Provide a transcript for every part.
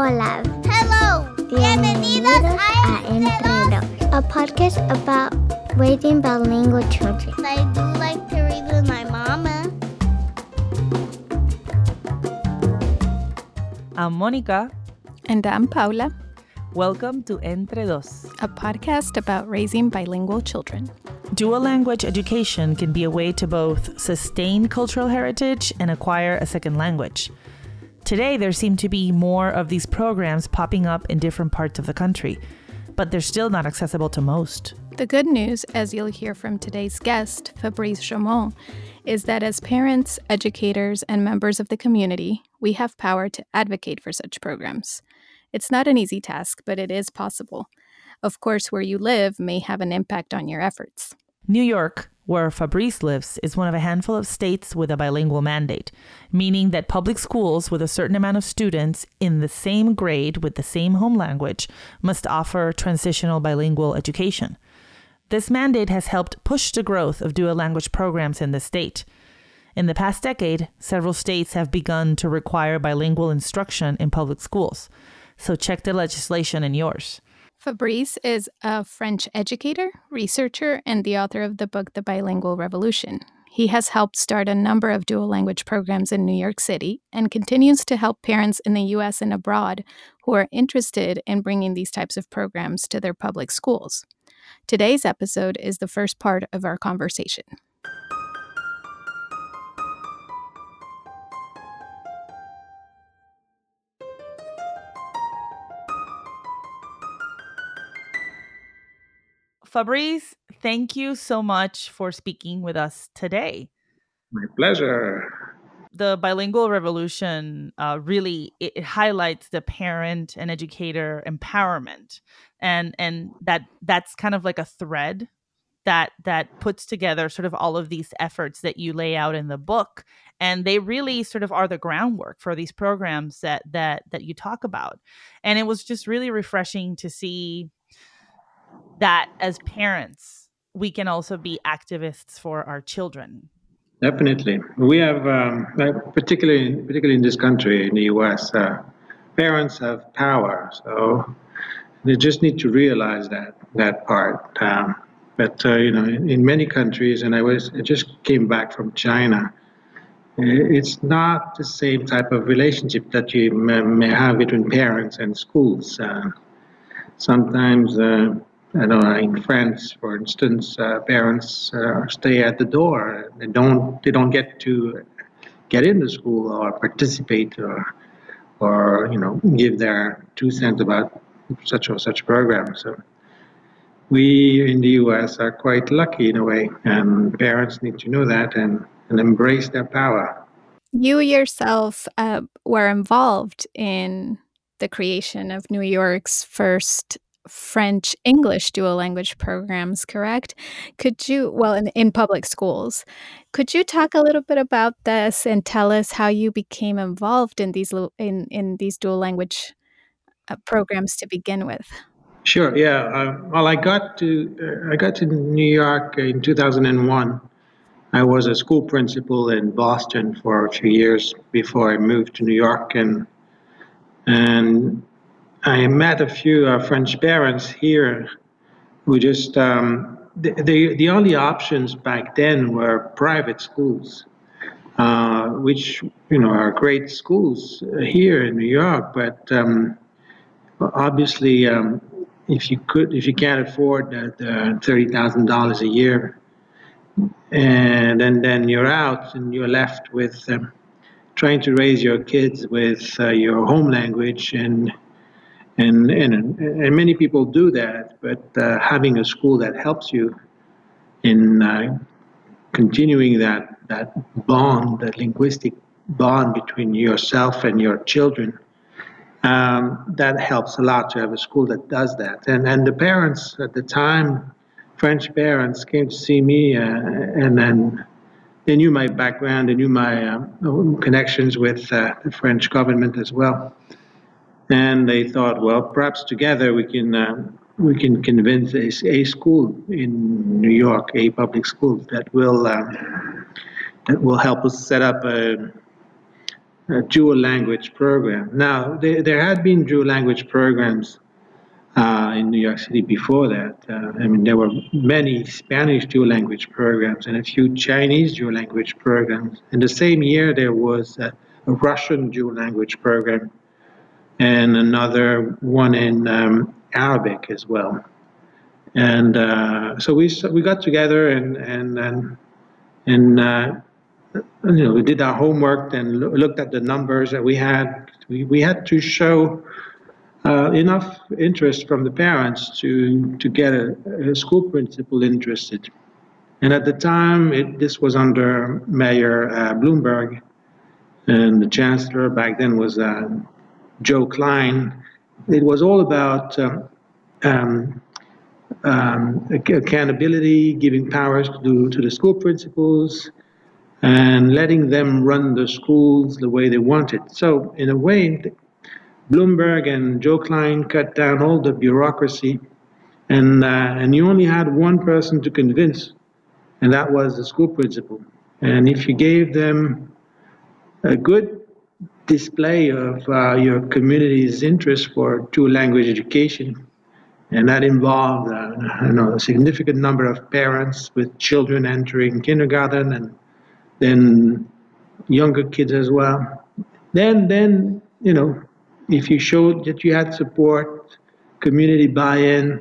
Hola. Hello. Bienvenidos a Entre Dos. a podcast about raising bilingual children. I do like to read with my mama. I'm Monica. And I'm Paula, Welcome to Entre Dos. a podcast about raising bilingual children. Dual language education can be a way to both sustain cultural heritage and acquire a second language. Today, there seem to be more of these programs popping up in different parts of the country, but they're still not accessible to most. The good news, as you'll hear from today's guest, Fabrice Jaumont, is that as parents, educators, and members of the community, we have power to advocate for such programs. It's not an easy task, but it is possible. Of course, where you live may have an impact on your efforts. New York, where Fabrice lives, is one of a handful of states with a bilingual mandate, meaning that public schools with a certain amount of students in the same grade with the same home language must offer transitional bilingual education. This mandate has helped push the growth of dual language programs in the state. In the past decade, several states have begun to require bilingual instruction in public schools. So check the legislation in yours. Fabrice is a French educator, researcher, and the author of the book The Bilingual Revolution. He has helped start a number of dual language programs in New York City and continues to help parents in the US and abroad who are interested in bringing these types of programs to their public schools. Today's episode is the first part of our conversation. Fabrice, thank you so much for speaking with us today. My pleasure. The bilingual revolution uh, really it, it highlights the parent and educator empowerment, and and that that's kind of like a thread that that puts together sort of all of these efforts that you lay out in the book, and they really sort of are the groundwork for these programs that that that you talk about. And it was just really refreshing to see that as parents we can also be activists for our children Definitely. We have, um, like, particularly, particularly in this country, in the US, uh, parents have power. So they just need to realize that, that part. Um, but, uh, you know, in, in many countries, and I was, I just came back from China, it's not the same type of relationship that you may, have between parents and schools. Uh, sometimes, uh, I know, in France, for instance, uh, parents uh, stay at the door. They don't, they don't get to get into school or participate or, or you know, give their two cents about such or such program. So we in the U.S. are quite lucky in a way, and parents need to know that and, and embrace their power. You yourself uh, were involved in the creation of New York's first French English dual language programs, correct? Could you, well, in, in public schools, could you talk a little bit about this and tell us how you became involved in these in in these dual language uh, programs to begin with? Sure. Yeah. Uh, well, I got to uh, I got to New York in 2001. I was a school principal in Boston for a few years before I moved to New York, and and I met a few uh, French parents here who just um, the, the the only options back then were private schools, uh, which you know are great schools here in New York, but um, obviously um, if you could if you can't afford the, the thirty thousand dollars a year and then then you're out and you're left with um, trying to raise your kids with uh, your home language and and and and many people do that but uh, having a school that helps you in uh, continuing that that bond that linguistic bond between yourself and your children um, that helps a lot to have a school that does that. And and the parents at the time, French parents, came to see me, uh, and then they knew my background, they knew my um, connections with uh, the French government as well, and they thought, well, perhaps together we can. um we can convince a, a school in New York, a public school that will um, that will help us set up a, a dual language program. Now, there, there had been dual language programs uh, in New York City before that. Uh, I mean, there were many Spanish dual language programs and a few Chinese dual language programs. In the same year, there was a Russian dual language program and another one in um, Arabic as well. And uh, so we we got together and and and, and uh, you know we did our homework and looked at the numbers that we had. We, we had to show uh, enough interest from the parents to to get a, a school principal interested. And at the time, it, this was under Mayor uh, Bloomberg, and the chancellor back then was uh, Joel Klein. It was all about um, um, um, accountability, giving powers to, to the school principals, and letting them run the schools the way they wanted. So, in a way, Bloomberg and Joel Klein cut down all the bureaucracy, and, uh, and you only had one person to convince, and that was the school principal. And if you gave them a good display of uh, your community's interest for dual language education, and that involved uh, know, a significant number of parents with children entering kindergarten and then younger kids as well. Then, then you know, if you showed that you had support, community buy-in,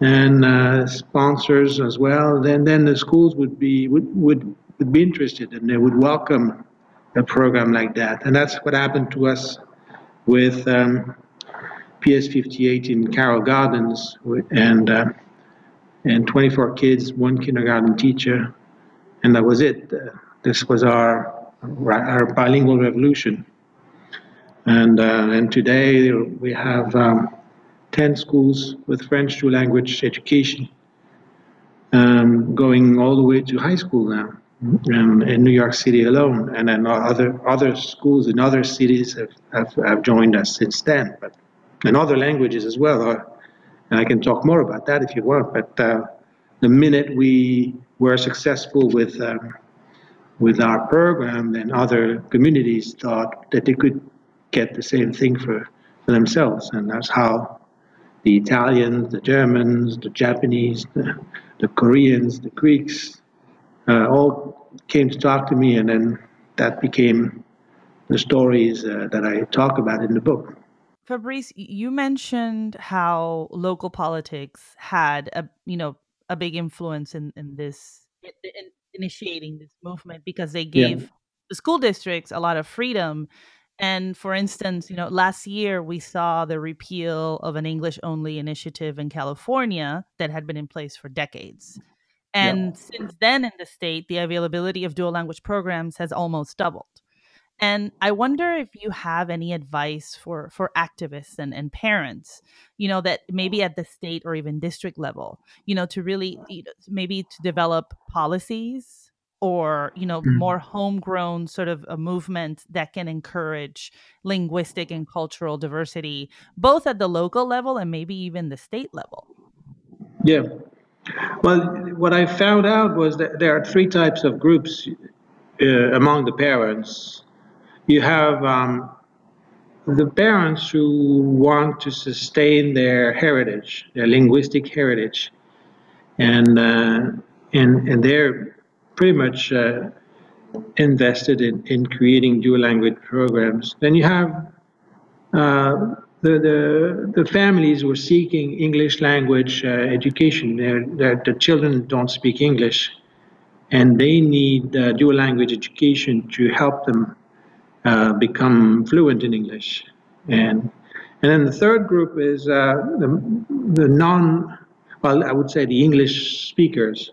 and uh, sponsors as well, then then the schools would be would, would would be interested and they would welcome a program like that. And that's what happened to us with um, PS58 in Carroll Gardens, and uh, and 24 kids, one kindergarten teacher, and that was it. Uh, this was our our bilingual revolution. And uh, and today we have um, 10 schools with French dual language education, um, going all the way to high school now. Um, in New York City alone, and then other other schools in other cities have, have, have joined us since then. But and other languages as well. And I can talk more about that if you want. But uh, the minute we were successful with um, with our program, then other communities thought that they could get the same thing for, for themselves, and that's how the Italians, the Germans, the Japanese, the, the Koreans, the Greeks, uh, all came to talk to me, and then that became the stories uh, that I talk about in the book. Fabrice, you mentioned how local politics had a you know a big influence in in this in initiating this movement because they gave yeah. the school districts a lot of freedom. And for instance, you know, last year we saw the repeal of an English only initiative in California that had been in place for decades. And since then in the state, the availability of dual language programs has almost doubled. And I wonder if you have any advice for for activists and, and parents, you know, that maybe at the state or even district level, you know, to really you know, maybe to develop policies or you know mm-hmm. more homegrown sort of a movement that can encourage linguistic and cultural diversity both at the local level and maybe even the state level yeah well what i found out was that there are three types of groups uh, among the parents you have um, the parents who want to sustain their heritage, their linguistic heritage, and uh, and and they're pretty much uh, invested in, in creating dual language programs. Then you have uh, the, the the families were seeking English language uh, education. They're, they're, the children don't speak English, and they need uh, dual language education to help them uh, become fluent in English. And, and then the third group is uh, the, the non, well, I would say the English speakers.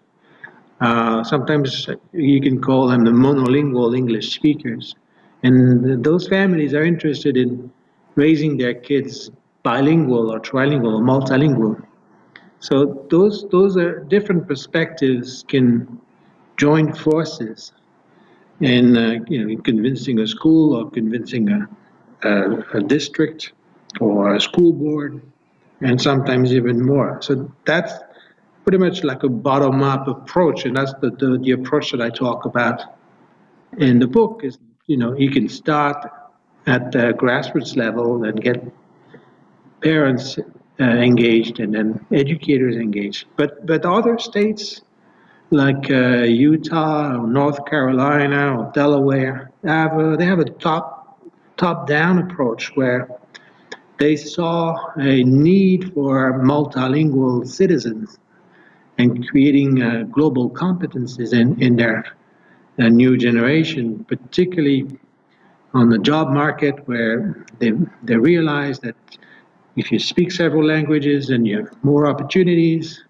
Uh, sometimes you can call them the monolingual English speakers. And those families are interested in raising their kids bilingual or trilingual or multilingual. So those those are different perspectives can join forces in uh, you know convincing a school or convincing a, a, a district or a school board, and sometimes even more. So that's pretty much like a bottom-up approach, and that's the, the, the approach that I talk about in the book. Is you know you can start at the grassroots level and get parents uh, engaged and then educators engaged. But but other states like uh, Utah or North Carolina or Delaware have a, they have a top top down approach where they saw a need for multilingual citizens and creating uh, global competencies in, in their uh, new generation, particularly on the job market where they, they realize that if you speak several languages and you have more opportunities.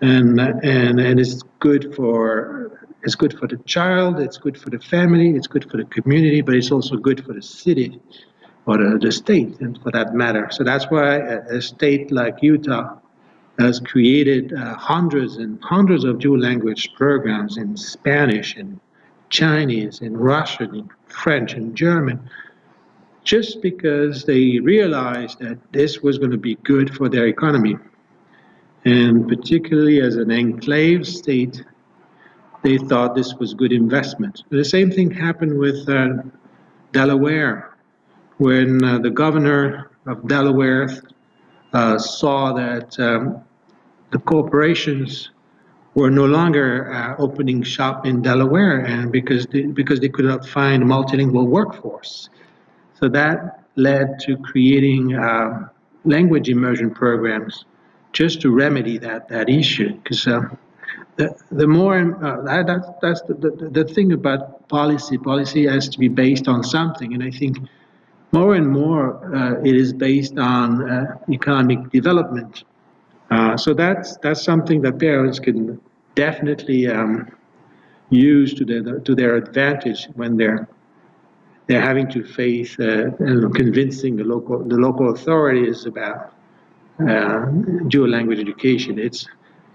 And and and it's good for it's good for the child it's good for the family it's good for the community but it's also good for the city or the, the state and for that matter. So that's why a, a state like utah has created uh, hundreds and hundreds of dual language programs in spanish and chinese and russian french and german just because they realized that this was going to be good for their economy. And particularly as an enclave state, they thought this was good investment. The same thing happened with uh, Delaware, when uh, the governor of Delaware uh, saw that um, the corporations were no longer uh, opening shop in Delaware, and because they, because they could not find a multilingual workforce. So that led to creating uh, language immersion programs just to remedy that, that issue. Because uh, the, the more, uh, that, that's the, the, the thing about policy, policy has to be based on something. And I think more and more uh, it is based on uh, economic development. Uh, so that's, that's something that parents can definitely um, use to their, to their advantage when they're they're having to face uh, convincing the local the local authorities about uh, dual language education. It's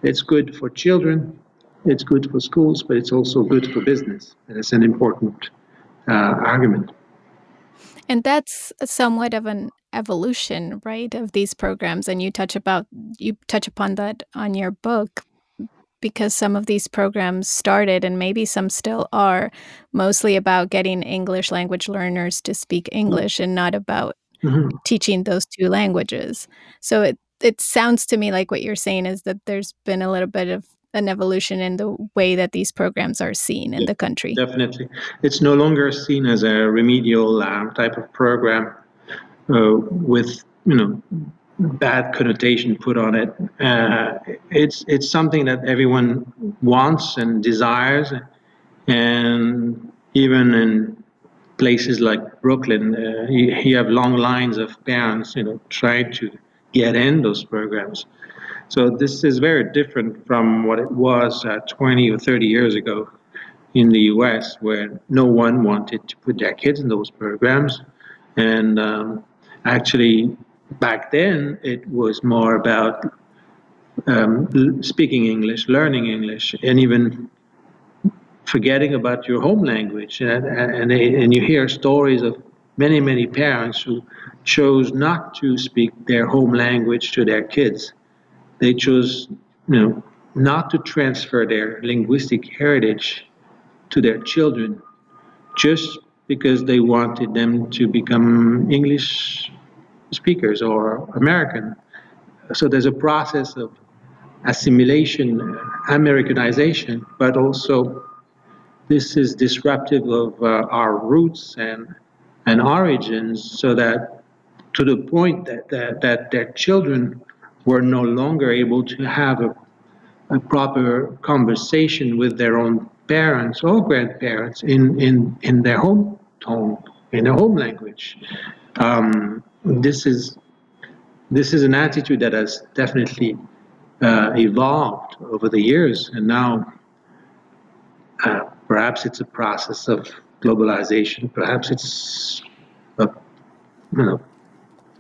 it's good for children, it's good for schools, but it's also good for business, and it's an important uh, argument. And that's somewhat of an evolution, right, of these programs. And you touch about you touch upon that on your book because some of these programs started, and maybe some still are, mostly about getting English language learners to speak. English and not about mm-hmm. teaching those two languages. So it it sounds to me like what you're saying is that there's been a little bit of an evolution in the way that these programs are seen in the country. Definitely, it's no longer seen as a remedial uh, type of program with you know bad connotation put on it. Uh, it's it's something that everyone wants and desires, and even in places like Brooklyn, uh, you, you, have long lines of parents, you know, trying to get in those programs. So this is very different from what it was uh, 20 or 30 years ago in the U.S., where no one wanted to put their kids in those programs, and um, actually back then it was more about um, speaking English, learning English, and even forgetting about your home language. And, and, and you hear stories of many, many parents who chose not to speak their home language to their kids. They chose, you know, not to transfer their linguistic heritage to their children just because they wanted them to become English speakers or American. So there's a process of assimilation, Americanization, but also this is disruptive of uh, our roots and and origins, so that to the point that, that, that their children were no longer able to have a, a proper conversation with their own parents or grandparents in, in, in their home tone, in their home language. Um, this is this is an attitude that has definitely uh, evolved over the years, and now uh, perhaps it's a process of globalization. Perhaps it's a you know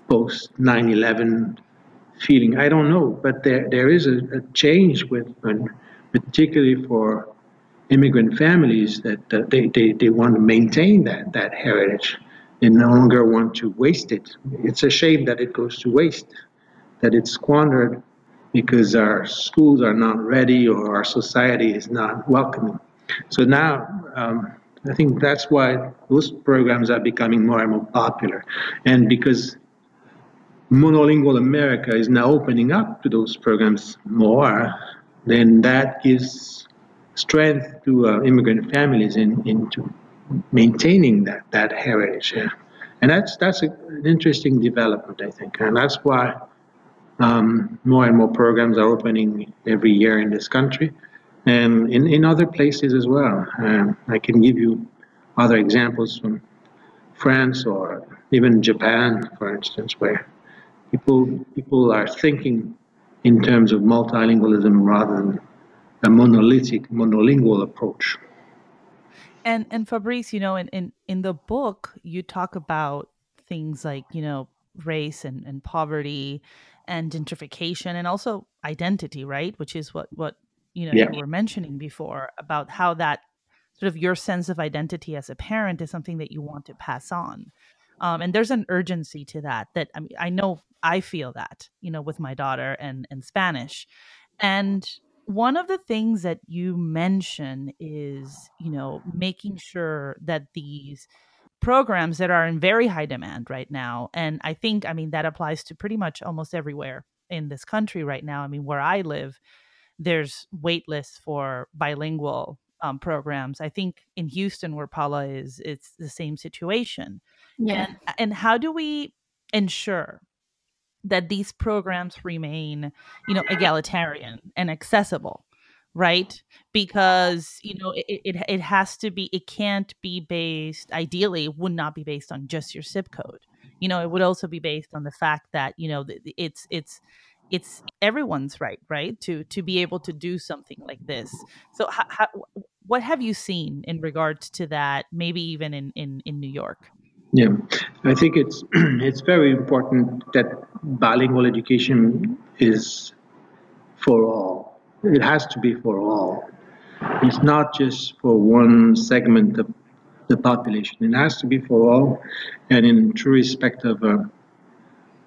post 9/11 feeling. I don't know, but there there is a, a change with, particularly for immigrant families, that uh, they, they they want to maintain that that heritage they no longer want to waste it. It's a shame that it goes to waste, that it's squandered because our schools are not ready or our society is not welcoming. So now, um, I think that's why those programs are becoming more and more popular. And because monolingual America is now opening up to those programs more, then that gives strength to uh, immigrant families in, into maintaining that, that heritage. Yeah. And that's, that's a, an interesting development, I think. And that's why um, more and more programs are opening every year in this country and in, in other places as well. Um, I can give you other examples from France or even Japan, for instance, where people people are thinking in terms of multilingualism rather than a monolithic monolingual approach. And and Fabrice, you know, in, in, in the book you talk about things like, you know, race and, and poverty and gentrification and also identity, right? Which is what what you know yeah. you were mentioning before about how that sort of your sense of identity as a parent is something that you want to pass on. Um, and there's an urgency to that that I mean I know I feel that, you know, with my daughter and and Spanish. And one of the things that you mention is, you know, making sure that these programs that are in very high demand right now and I think I mean that applies to pretty much almost everywhere in this country right now. I mean, where I live, there's wait lists for bilingual um, programs. I think in Houston, where Paula is, it's the same situation. Yeah. And, and how do we ensure that these programs remain, you know, egalitarian and accessible, right? Because you know it, it it has to be. It can't be based. Ideally, it would not be based on just your zip code. You know, it would also be based on the fact that you know it's it's it's everyone's right right to to be able to do something like this so what have you seen in regards to that maybe even in in, in new york yeah, I think it's it's very important that bilingual education is for all. It has to be for all. It's not just for one segment of the population. It has to be for all, and in true respect of uh,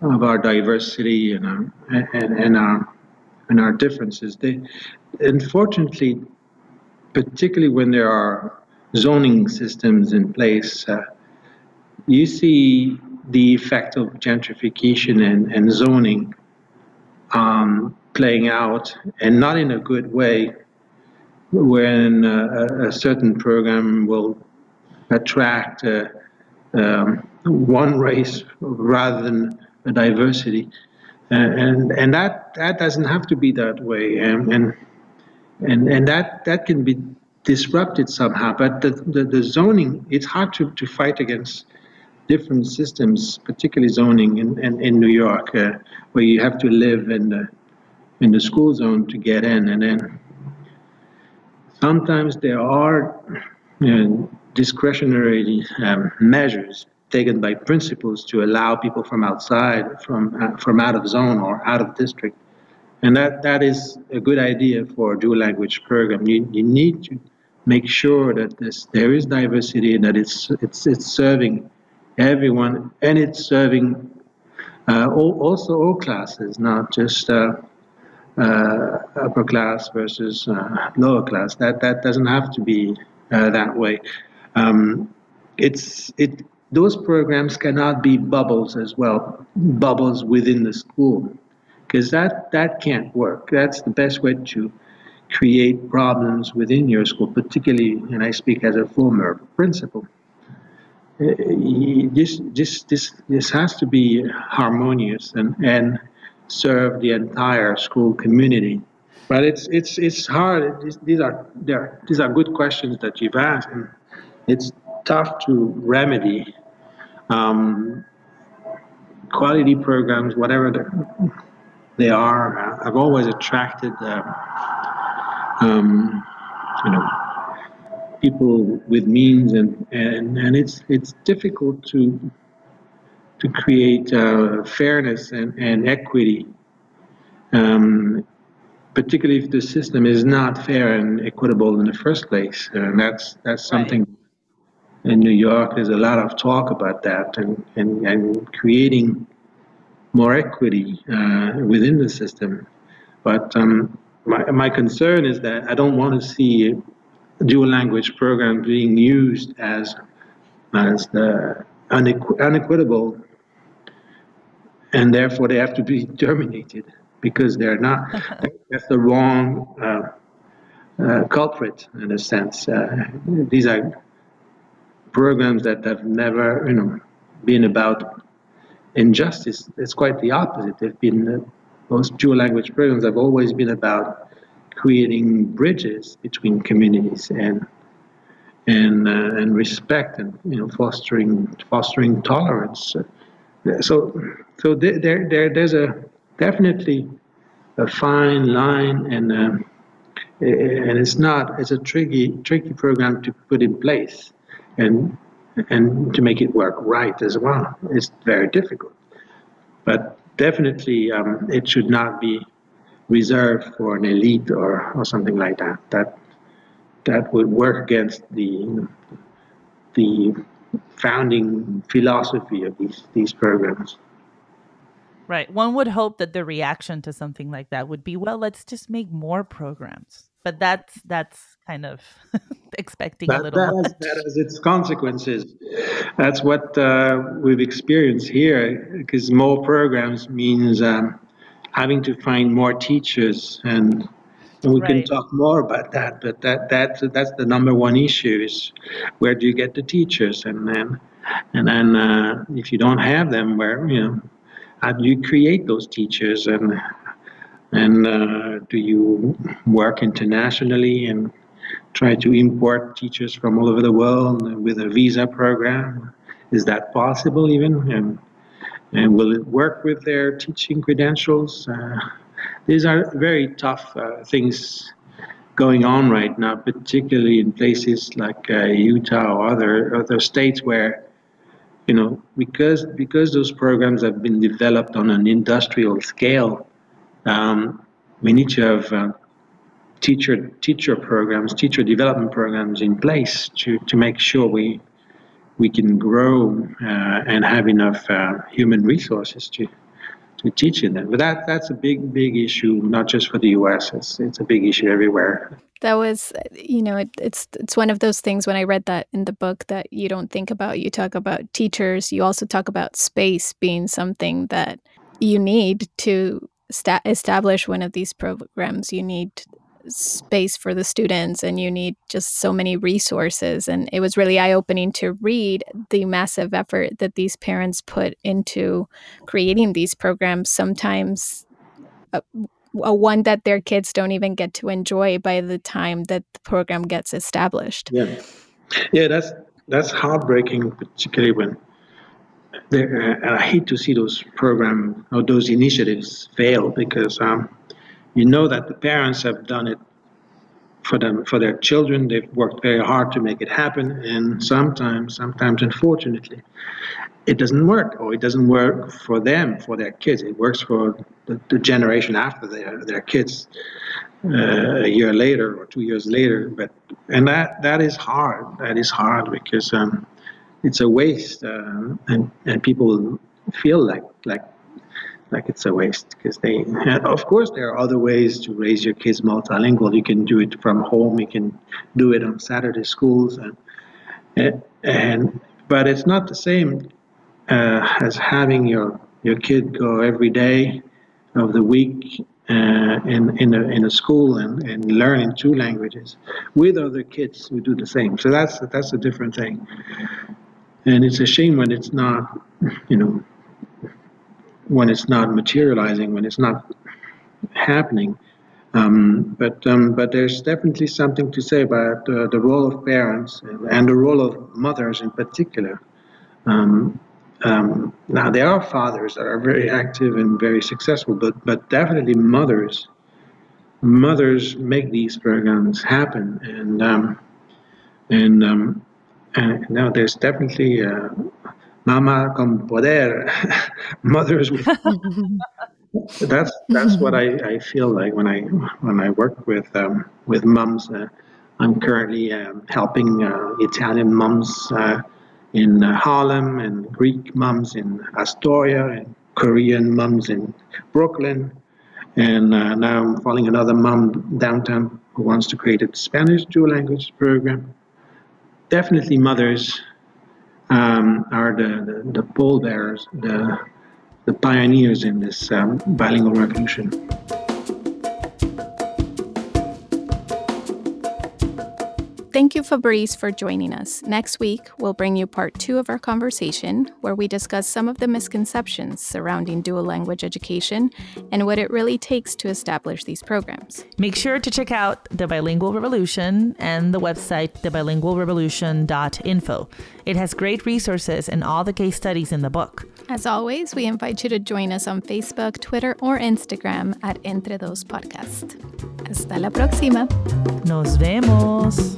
of our diversity and our and, and our and our differences. They, unfortunately, particularly when there are zoning systems in place. Uh, you see the effect of gentrification and, and zoning um, playing out, and not in a good way, when uh, a certain program will attract uh, um, one race rather than a diversity. and and that that doesn't have to be that way, and and and, and that that can be disrupted somehow. But the, the, the zoning, it's hard to, to fight against different systems, particularly zoning in, in, in New York, uh, where you have to live in the, in the school zone to get in. And then sometimes there are you know, discretionary um, measures taken by principals to allow people from outside, from, uh, from out of zone or out of district. And that, that is a good idea for a dual language program. You, you need to make sure that this, there is diversity and that it's, it's, it's serving everyone, and it's serving uh, all, also all classes, not just uh, uh, upper class versus uh, lower class. That that doesn't have to be uh, that way. Um, it's it. Those programs cannot be bubbles as well, bubbles within the school, because that that can't work. That's the best way to create problems within your school, particularly, and I speak as a former principal this this this this has to be harmonious and and serve the entire school community. But it's it's it's hard. these are there. These are good questions that you've asked, and it's tough to remedy. Um, quality programs, whatever they are, have always attracted, uh, um, you know, people with means, and, and, and it's it's difficult to to create uh, fairness and, and equity, um, particularly if the system is not fair and equitable in the first place. And that's that's something. Right. In New York, there's a lot of talk about that, and and, and creating more equity uh, within the system. But um, my, my concern is that I don't want to see dual language programs being used as as the unequ- unequitable, and therefore they have to be terminated because they're not. that's the wrong uh, uh, culprit in a sense. Uh, these are programs that have never, you know, been about injustice. It's quite the opposite. They've been uh, most dual language programs have always been about creating bridges between communities and and uh, and respect and you know fostering fostering tolerance. So so there there there's a definitely a fine line and uh, and it's not it's a tricky tricky program to put in place and and to make it work right as well. It's very difficult, but definitely um, it should not be reserved for an elite or, or something like that. That that would work against the the founding philosophy of these these programs. Right. One would hope that the reaction to something like that would be, well, let's just make more programs. But that's that's kind of expecting that, a little that. Has, that has its consequences. That's what uh, we've experienced here, because more programs means um, having to find more teachers and and we right. can talk more about that, but that that's that's the number one issue is where do you get the teachers, and then and then uh, if you don't have them, where you know how do you create those teachers, and and uh, do you work internationally and try to import teachers from all over the world with a visa program? Is that possible even? And and will it work with their teaching credentials? Uh, these are very tough uh, things going on right now, particularly in places like uh, Utah or other other states where, you know, because because those programs have been developed on an industrial scale, um, we need to have teacher teacher programs, teacher development programs in place to to make sure we we can grow uh, and have enough uh, human resources to to teach in them. But that that's a big big issue, not just for the U.S. It's it's a big issue everywhere. That was, you know, it, it's it's one of those things when I read that in the book that you don't think about. You talk about teachers. You also talk about space being something that you need to sta- establish one of these programs. You need space for the students and you need just so many resources and it was really eye-opening to read the massive effort that these parents put into creating these programs. Sometimes a, uh, a one that their kids don't even get to enjoy by the time that the program gets established. Yeah. Yeah that's that's heartbreaking particularly when and I hate to see those programs or those initiatives fail because um, you know that the parents have done it for them for their children. They've worked very hard to make it happen and sometimes sometimes unfortunately it doesn't work or it doesn't work for them for their kids. It works for the, the generation after their their kids uh, a year later or two years later. But and that that is hard. That is hard because um, it's a waste uh, and and people feel like like like it's a waste because they of course there are other ways to raise your kids multilingual. You can do it from home you can do it on saturday schools and and but it's not the same uh, as having your your kid go every day of the week uh, in in a, in a school and, and learning two languages with other kids who do the same. So that's that's a different thing. And it's a shame when it's not you know when it's not materializing, when it's not happening. Um, but um, but there's definitely something to say about uh, the role of parents and the role of mothers in particular. Um, um, now there are fathers that are very active and very successful, but but definitely mothers. Mothers make these programs happen, and um, and, um, and now there's definitely uh, mama con poder, mothers with. that's that's what I, I feel like when I when I work with um, with moms. Uh, I'm currently um, helping uh, Italian moms uh, in uh, Harlem and Greek moms in Astoria and Korean moms in Brooklyn. And uh, now I'm following another mom downtown who wants to create a Spanish dual language program. Definitely, mothers um, are the, the, the pallbearers, the, the pioneers in this um, bilingual revolution. Thank you, Fabrice, for joining us. Next week, we'll bring you part two of our conversation, where we discuss some of the misconceptions surrounding dual language education and what it really takes to establish these programs. Make sure to check out The Bilingual Revolution and the website thebilingualrevolution.info. It has great resources and all the case studies in the book. As always, we invite you to join us on Facebook, Twitter, or Instagram at Entre Dos Podcast. Hasta la próxima. Nos vemos.